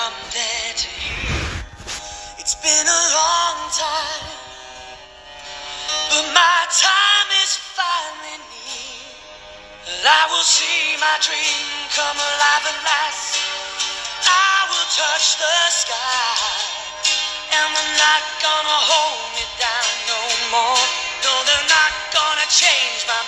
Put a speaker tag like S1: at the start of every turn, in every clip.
S1: I'm there to hear. It's been a long time, but my time is finally near. I will see my dream come alive at last. I will touch the sky, and they're not gonna hold me down no more. No, they're not gonna change my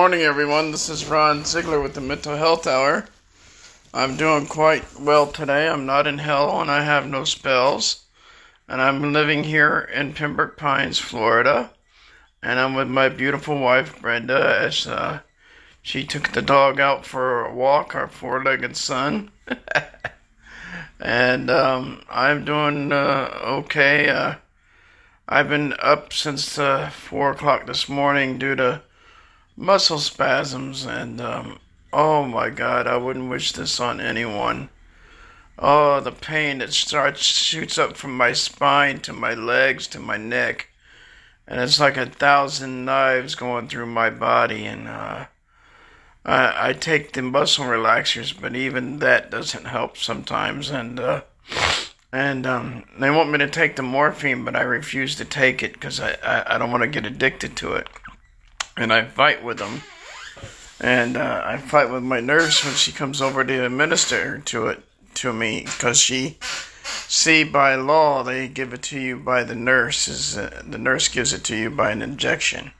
S2: morning, everyone. This is Ron Ziegler with the Mental Health Hour. I'm doing quite well today. I'm not in hell and I have no spells. And I'm living here in Pembroke Pines, Florida. And I'm with my beautiful wife, Brenda, as uh, she took the dog out for a walk, our four legged son. and um, I'm doing uh, okay. Uh, I've been up since uh, 4 o'clock this morning due to muscle spasms and um, oh my god i wouldn't wish this on anyone. Oh the pain that starts shoots up from my spine to my legs to my neck. And it's like a thousand knives going through my body and uh, I, I take the muscle relaxers but even that doesn't help sometimes. And uh, and um, they want me to take the morphine but i refuse to take it because I, I, I don't want to get addicted to it and I fight with them. And uh, I fight with my nurse when she comes over to administer to it to me because she see by law they give it to you by the nurse is uh, the nurse gives it to you by an injection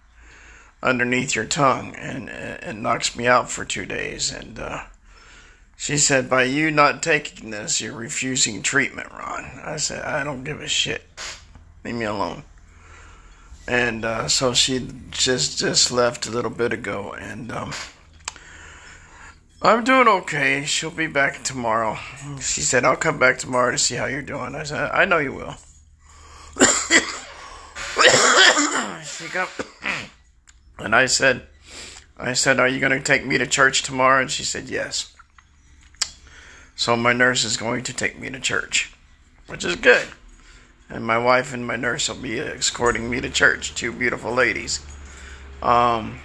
S2: underneath your tongue and uh, it knocks me out for two days. And uh, she said by you not taking this you're refusing treatment ron. I said i don't give a shit. Leave me alone and uh, so she just just left a little bit ago, and um, I'm doing okay. She'll be back tomorrow. She said I'll come back tomorrow to see how you're doing. I said I know you will. she come, and I said, I said, are you going to take me to church tomorrow? And she said yes. So my nurse is going to take me to church, which is good and my wife and my nurse will be escorting me to church. Two beautiful ladies. Um,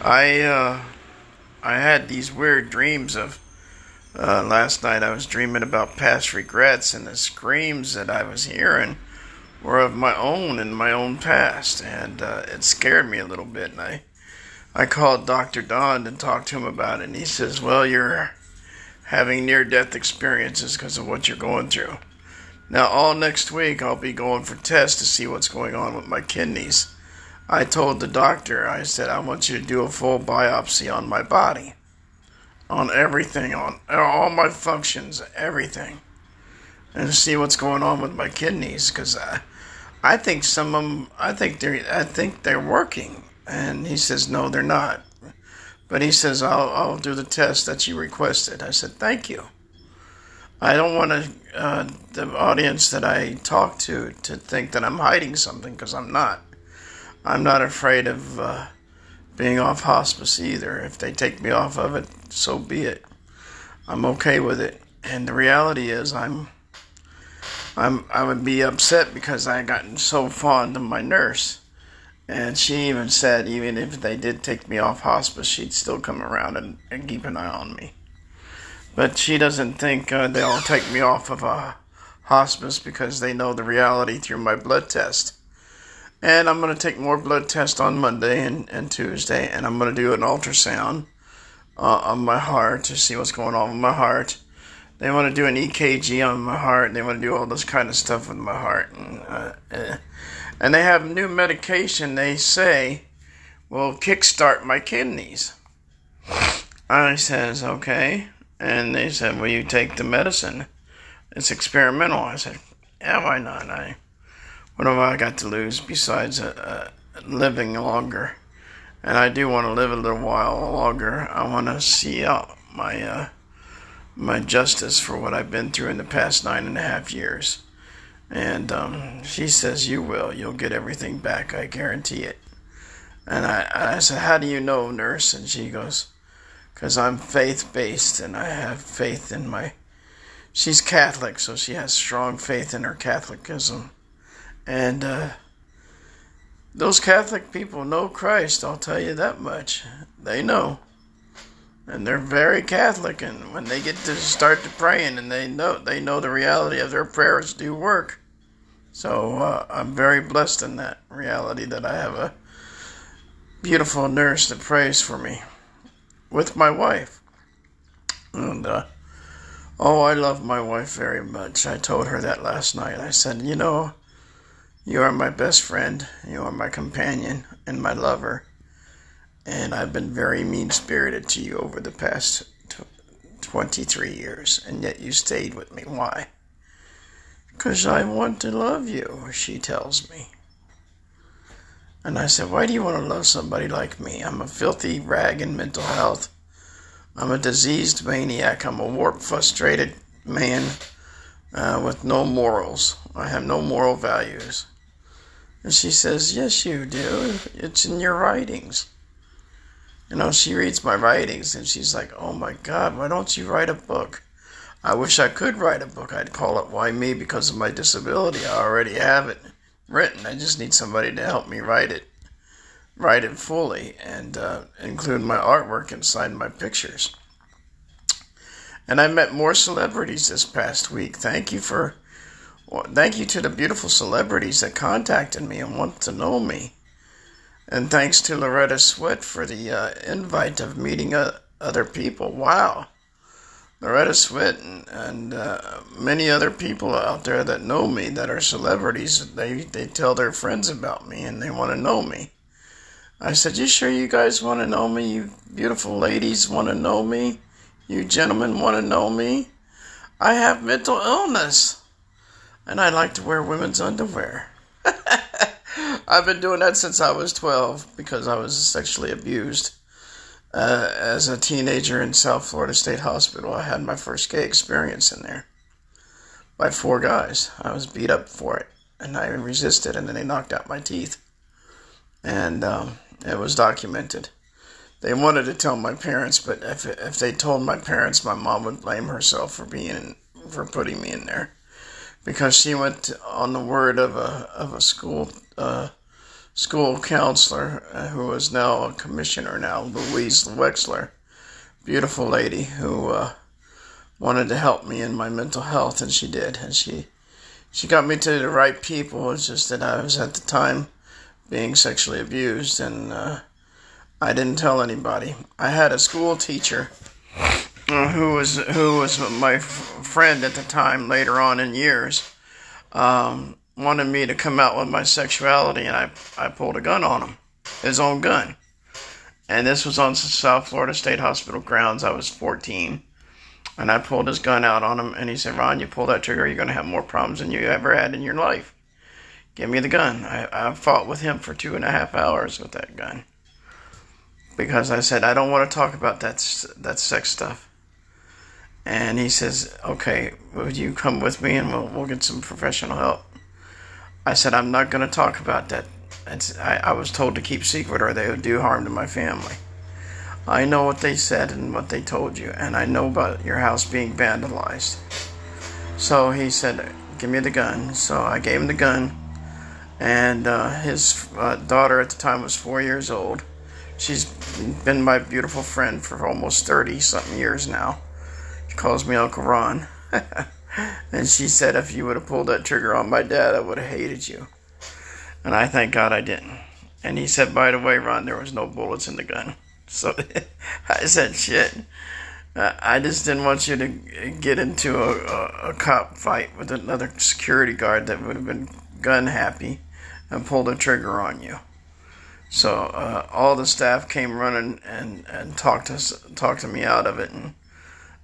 S2: I uh, I had these weird dreams of uh, last night. I was dreaming about past regrets, and the screams that I was hearing were of my own and my own past, and uh, it scared me a little bit. And I I called Doctor Don and talked to him about it, and he says, "Well, you're." Having near death experiences because of what you're going through. Now, all next week, I'll be going for tests to see what's going on with my kidneys. I told the doctor, I said, I want you to do a full biopsy on my body, on everything, on all my functions, everything, and see what's going on with my kidneys. Because I, uh, I think some of them, I think they're, I think they're working. And he says, no, they're not. But he says, I'll, I'll do the test that you requested. I said, thank you. I don't want to, uh, the audience that I talk to to think that I'm hiding something because I'm not. I'm not afraid of uh, being off hospice either. If they take me off of it, so be it. I'm okay with it. And the reality is, I'm, I'm, I would be upset because I gotten so fond of my nurse. And she even said, even if they did take me off hospice, she'd still come around and, and keep an eye on me. But she doesn't think uh, they'll take me off of a hospice because they know the reality through my blood test. And I'm going to take more blood tests on Monday and, and Tuesday, and I'm going to do an ultrasound uh, on my heart to see what's going on with my heart. They want to do an EKG on my heart. They want to do all this kind of stuff with my heart. And, uh, uh, and they have new medication they say will kickstart my kidneys. I says, okay. And they said, will you take the medicine? It's experimental. I said, yeah, why not? I, what have I got to lose besides uh, uh, living longer? And I do want to live a little while longer. I want to see out my uh, my justice for what I've been through in the past nine and a half years. And um, she says, You will. You'll get everything back. I guarantee it. And I, I said, How do you know, nurse? And she goes, Because I'm faith based and I have faith in my. She's Catholic, so she has strong faith in her Catholicism. And uh, those Catholic people know Christ, I'll tell you that much. They know and they're very Catholic. And when they get to start to praying, and they know they know the reality of their prayers do work. So uh, I'm very blessed in that reality that I have a beautiful nurse that prays for me with my wife. And uh, oh, I love my wife very much. I told her that last night. I said, you know, you are my best friend. You are my companion and my lover and I've been very mean spirited to you over the past 23 years, and yet you stayed with me. Why? Because I want to love you, she tells me. And I said, Why do you want to love somebody like me? I'm a filthy rag in mental health. I'm a diseased maniac. I'm a warped, frustrated man uh, with no morals. I have no moral values. And she says, Yes, you do. It's in your writings. You know, she reads my writings and she's like, oh my God, why don't you write a book? I wish I could write a book. I'd call it Why Me because of my disability. I already have it written. I just need somebody to help me write it, write it fully, and uh, include my artwork inside my pictures. And I met more celebrities this past week. Thank you for, well, thank you to the beautiful celebrities that contacted me and want to know me. And thanks to Loretta Swit for the uh, invite of meeting uh, other people. Wow. Loretta Swit and, and uh, many other people out there that know me that are celebrities, they, they tell their friends about me and they want to know me. I said, You sure you guys want to know me? You beautiful ladies want to know me? You gentlemen want to know me? I have mental illness and I like to wear women's underwear. I've been doing that since I was 12 because I was sexually abused. Uh, as a teenager in South Florida State Hospital, I had my first gay experience in there by four guys. I was beat up for it, and I resisted, and then they knocked out my teeth. And um, it was documented. They wanted to tell my parents, but if if they told my parents, my mom would blame herself for being for putting me in there because she went on the word of a of a school uh, school counselor uh, who is now a commissioner now, Louise Wexler, beautiful lady who uh, wanted to help me in my mental health, and she did, and she she got me to the right people. It's just that I was at the time being sexually abused, and uh, I didn't tell anybody. I had a school teacher uh, who was who was my f- friend at the time. Later on in years, um, wanted me to come out with my sexuality, and I, I pulled a gun on him, his own gun. And this was on South Florida State Hospital grounds. I was 14. And I pulled his gun out on him, and he said, Ron, you pull that trigger, you're going to have more problems than you ever had in your life. Give me the gun. I, I fought with him for two and a half hours with that gun. Because I said, I don't want to talk about that, that sex stuff. And he says, okay, would you come with me and we'll, we'll get some professional help? I said, I'm not going to talk about that. I, I was told to keep secret or they would do harm to my family. I know what they said and what they told you, and I know about your house being vandalized. So he said, Give me the gun. So I gave him the gun, and uh, his uh, daughter at the time was four years old. She's been my beautiful friend for almost 30 something years now. She calls me Uncle Ron. And she said, if you would have pulled that trigger on my dad, I would have hated you. And I thank God I didn't. And he said, by the way, Ron, there was no bullets in the gun. So I said, shit. I just didn't want you to get into a, a, a, cop fight with another security guard that would have been gun happy and pulled a trigger on you. So uh, all the staff came running and, and talked to talked to me out of it, and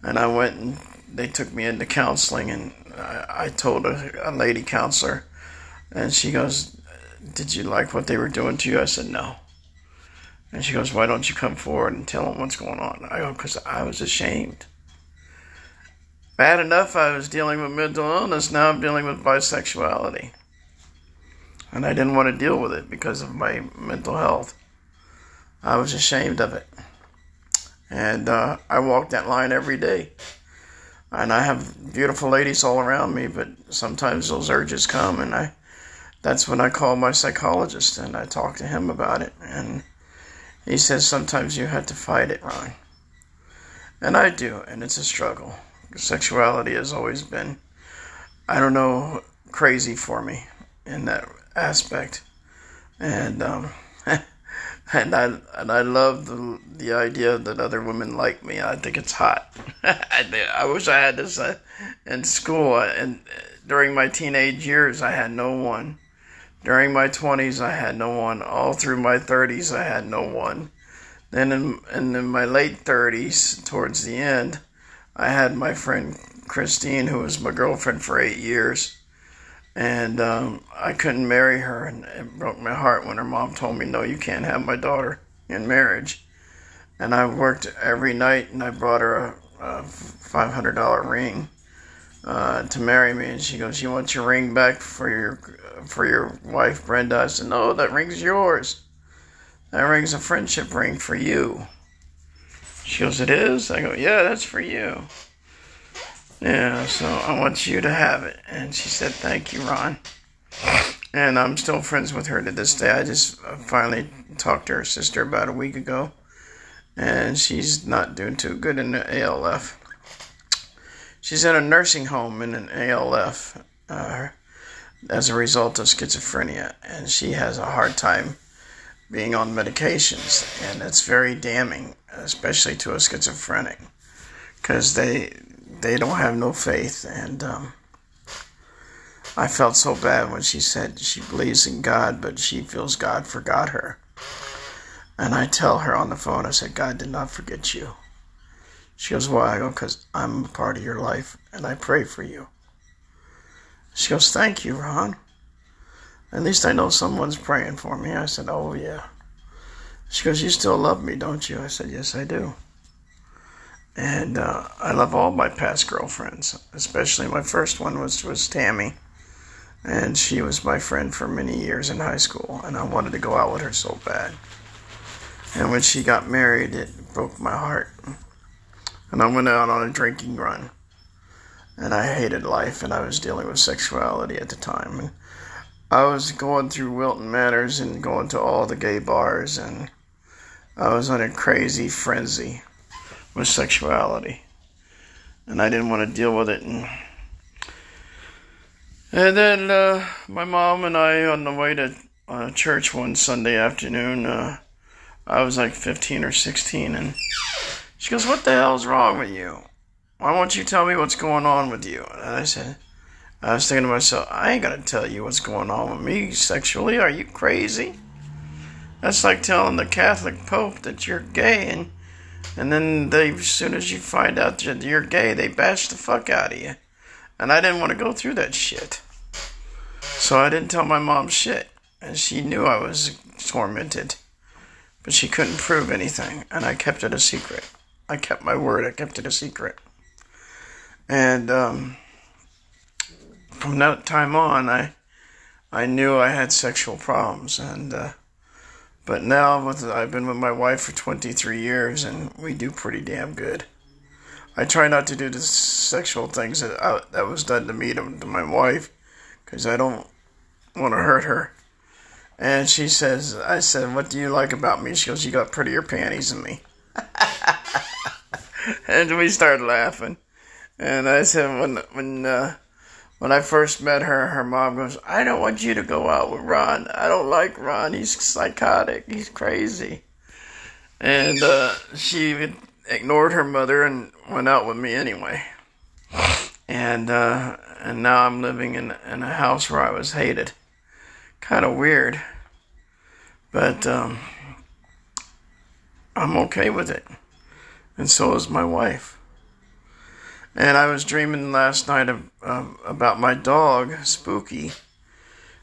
S2: and I went and they took me into counseling, and I, I told a, a lady counselor, and she goes, "Did you like what they were doing to you?" I said, "No." And she goes, Why don't you come forward and tell them what's going on? I go, Because I was ashamed. Bad enough I was dealing with mental illness, now I'm dealing with bisexuality. And I didn't want to deal with it because of my mental health. I was ashamed of it. And uh, I walked that line every day. And I have beautiful ladies all around me, but sometimes those urges come, and I that's when I call my psychologist and I talk to him about it. And he says sometimes you have to fight it, Ron. And I do, and it's a struggle. Sexuality has always been, I don't know, crazy for me in that aspect. And um, and I and I love the the idea that other women like me. I think it's hot. I, I wish I had this uh, in school. And during my teenage years, I had no one. During my 20s, I had no one. All through my 30s, I had no one. Then in, and in my late 30s, towards the end, I had my friend Christine, who was my girlfriend for eight years. And um, I couldn't marry her, and it broke my heart when her mom told me, No, you can't have my daughter in marriage. And I worked every night, and I brought her a, a $500 ring uh, to marry me. And she goes, You want your ring back for your for your wife, Brenda? I said, No, that ring's yours. That ring's a friendship ring for you. She goes, It is? I go, Yeah, that's for you. Yeah, so I want you to have it. And she said, Thank you, Ron. And I'm still friends with her to this day. I just uh, finally talked to her sister about a week ago. And she's not doing too good in the ALF. She's in a nursing home in an ALF. Uh, as a result of schizophrenia, and she has a hard time being on medications, and it's very damning, especially to a schizophrenic, because they they don't have no faith, and um, I felt so bad when she said she believes in God, but she feels God forgot her. And I tell her on the phone, I said, God did not forget you. She goes, Why? I go, Because I'm a part of your life, and I pray for you. She goes, Thank you, Ron. At least I know someone's praying for me. I said, Oh, yeah. She goes, You still love me, don't you? I said, Yes, I do. And uh, I love all my past girlfriends, especially my first one was, was Tammy. And she was my friend for many years in high school, and I wanted to go out with her so bad. And when she got married, it broke my heart. And I went out on a drinking run and I hated life, and I was dealing with sexuality at the time. And I was going through Wilton Manors and going to all the gay bars, and I was on a crazy frenzy with sexuality, and I didn't want to deal with it. And, and then uh, my mom and I, on the way to uh, church one Sunday afternoon, uh, I was like 15 or 16, and she goes, "What the hell's wrong with you?" why won't you tell me what's going on with you? And I said, I was thinking to myself, I ain't gonna tell you what's going on with me sexually. Are you crazy? That's like telling the Catholic Pope that you're gay, and and then they, as soon as you find out that you're gay, they bash the fuck out of you. And I didn't want to go through that shit, so I didn't tell my mom shit, and she knew I was tormented, but she couldn't prove anything, and I kept it a secret. I kept my word. I kept it a secret. And um, from that time on, I I knew I had sexual problems, and uh, but now with I've been with my wife for 23 years, and we do pretty damn good. I try not to do the sexual things that I, that was done to me to, to my wife, because I don't want to hurt her. And she says, I said, what do you like about me? She goes, you got prettier panties than me. and we started laughing. And I said when when uh, when I first met her, her mom goes, "I don't want you to go out with Ron. I don't like Ron. He's psychotic. He's crazy." And uh, she ignored her mother and went out with me anyway. And uh, and now I'm living in in a house where I was hated. Kind of weird. But um, I'm okay with it. And so is my wife. And I was dreaming last night of, uh, about my dog, Spooky,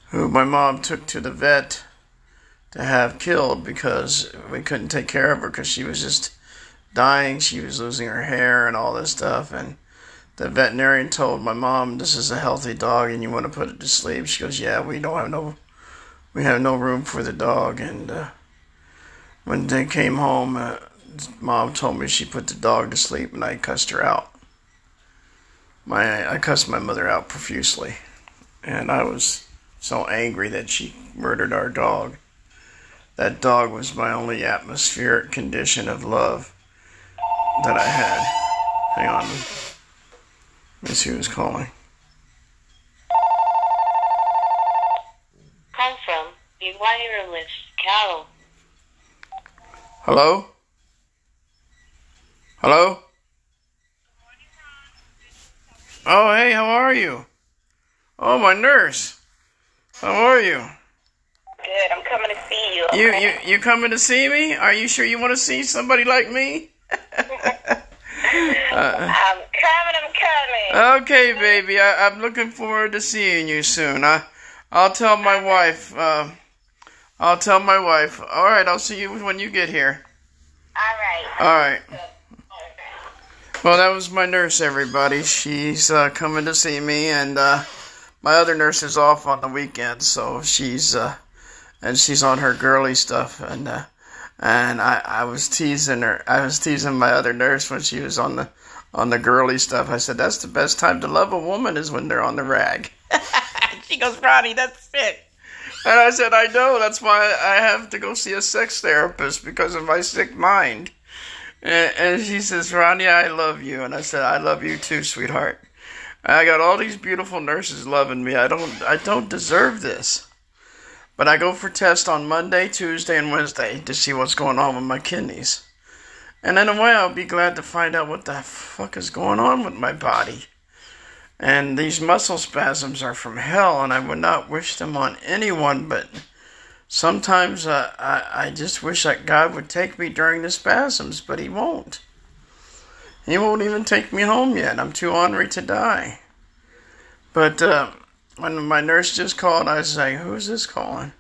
S2: who my mom took to the vet to have killed because we couldn't take care of her because she was just dying. She was losing her hair and all this stuff. And the veterinarian told my mom, "This is a healthy dog, and you want to put it to sleep." She goes, "Yeah, we don't have no, we have no room for the dog." And uh, when they came home, uh, mom told me she put the dog to sleep, and I cussed her out. My I cussed my mother out profusely, and I was so angry that she murdered our dog. That dog was my only atmospheric condition of love that I had. Hang on. Let me see who's calling.
S3: Call from the wireless Carol.
S2: Hello? Hello? Oh, hey, how are you? Oh, my nurse. How are you?
S3: Good. I'm coming to see you.
S2: You
S3: okay?
S2: you you coming to see me? Are you sure you want to see somebody like me?
S3: I'm coming. I'm coming.
S2: Okay, baby. I, I'm looking forward to seeing you soon. I I'll tell my wife. Uh, I'll tell my wife. All right. I'll see you when you get here.
S3: All right.
S2: All right. Well, that was my nurse, everybody. She's uh, coming to see me, and uh, my other nurse is off on the weekend, so she's uh, and she's on her girly stuff, and uh, and I, I was teasing her. I was teasing my other nurse when she was on the on the girly stuff. I said that's the best time to love a woman is when they're on the rag. she goes, Ronnie, that's it. And I said, I know. That's why I have to go see a sex therapist because of my sick mind. And, and she says, Ronnie, I love you. And I said, I love you too, sweetheart. I got all these beautiful nurses loving me. I don't, I don't deserve this. But I go for tests on Monday, Tuesday, and Wednesday to see what's going on with my kidneys. And in a way, I'll be glad to find out what the fuck is going on with my body. And these muscle spasms are from hell, and I would not wish them on anyone, but sometimes uh, I, I just wish that God would take me during the spasms, but He won't. He won't even take me home yet. I'm too ornery to die. But uh, when my nurse just called, I was like, "Who's this calling?"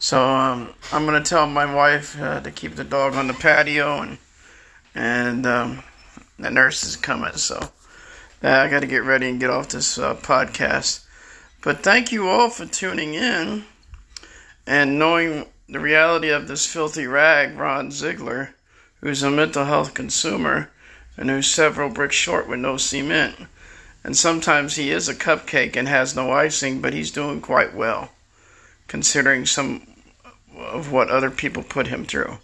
S2: So um, I'm gonna tell my wife uh, to keep the dog on the patio, and and um, the nurse is coming. So uh, I got to get ready and get off this uh, podcast. But thank you all for tuning in and knowing the reality of this filthy rag, Ron Ziegler, who's a mental health consumer and who's several bricks short with no cement. And sometimes he is a cupcake and has no icing, but he's doing quite well, considering some of what other people put him through.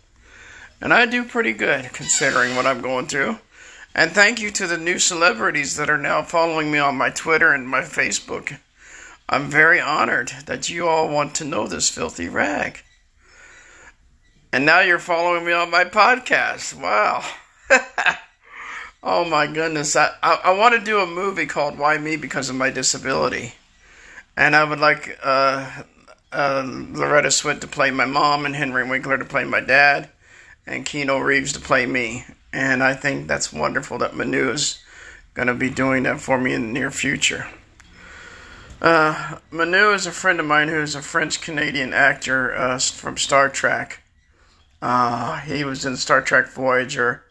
S2: And I do pretty good, considering what I'm going through. And thank you to the new celebrities that are now following me on my Twitter and my Facebook. I'm very honored that you all want to know this filthy rag. And now you're following me on my podcast. Wow. oh my goodness. I, I, I, want to do a movie called Why Me Because of My Disability. And I would like uh, uh, Loretta Swit to play my mom and Henry Winkler to play my dad and Keanu Reeves to play me. And I think that's wonderful that Manu is going to be doing that for me in the near future. Uh, Manu is a friend of mine who's a French Canadian actor uh, from Star Trek. Uh, he was in Star Trek Voyager.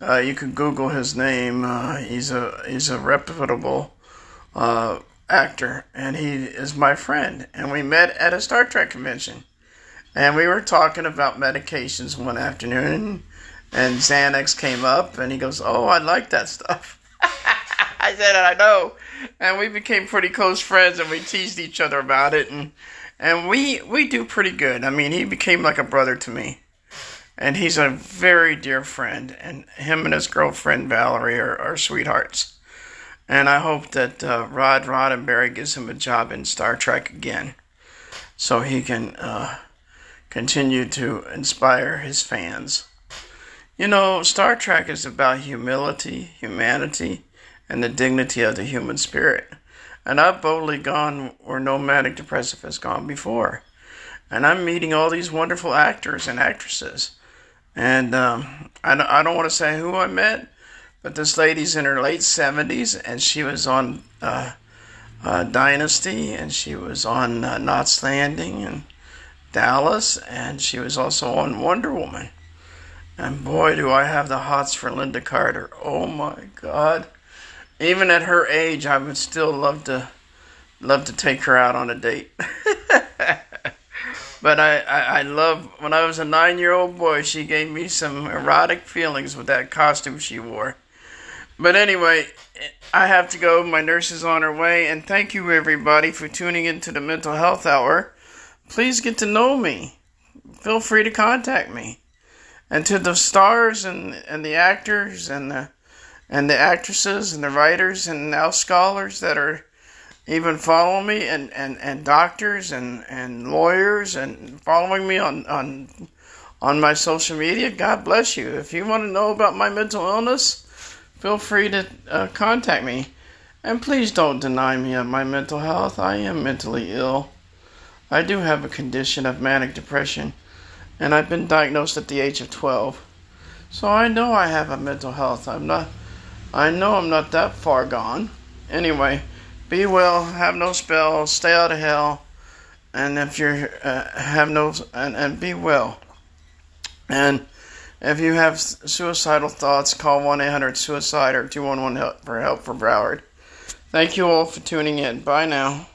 S2: Uh, you can Google his name. Uh, he's a he's a reputable uh, actor, and he is my friend. And we met at a Star Trek convention, and we were talking about medications one afternoon. And Xanax came up, and he goes, "Oh, I like that stuff." I said, "I know." And we became pretty close friends and we teased each other about it and and we we do pretty good. I mean, he became like a brother to me. And he's a very dear friend and him and his girlfriend Valerie are, are sweethearts. And I hope that uh, Rod Roddenberry gives him a job in Star Trek again so he can uh, continue to inspire his fans. You know, Star Trek is about humility, humanity, and the dignity of the human spirit. And I've boldly gone where no manic depressive has gone before. and I'm meeting all these wonderful actors and actresses. And um, I, don't, I don't want to say who I met, but this lady's in her late 70s, and she was on uh, uh, Dynasty, and she was on uh, Knots Landing and Dallas, and she was also on Wonder Woman. And boy, do I have the hots for Lynda Carter. Oh my God. Even at her age, I would still love to love to take her out on a date. but I, I, I love when I was a nine year old boy, she gave me some erotic feelings with that costume she wore. But anyway, I have to go. My nurse is on her way. And thank you, everybody, for tuning into the Mental Health Hour. Please get to know me. Feel free to contact me. And to the stars and, and the actors and the and the actresses and the writers and now scholars that are even following me and, and, and doctors and, and lawyers and following me on, on on my social media. God bless you. If you want to know about my mental illness, feel free to uh, contact me. And please don't deny me of my mental health. I am mentally ill. I do have a condition of manic depression, and I've been diagnosed at the age of 12. So I know I have a mental health. I'm not I know I'm not that far gone. Anyway, be well, have no spells, stay out of hell, and if you uh, have no and, and be well. And if you have suicidal thoughts, call 1 800 Suicide or 211 for help for Broward. Thank you all for tuning in. Bye now.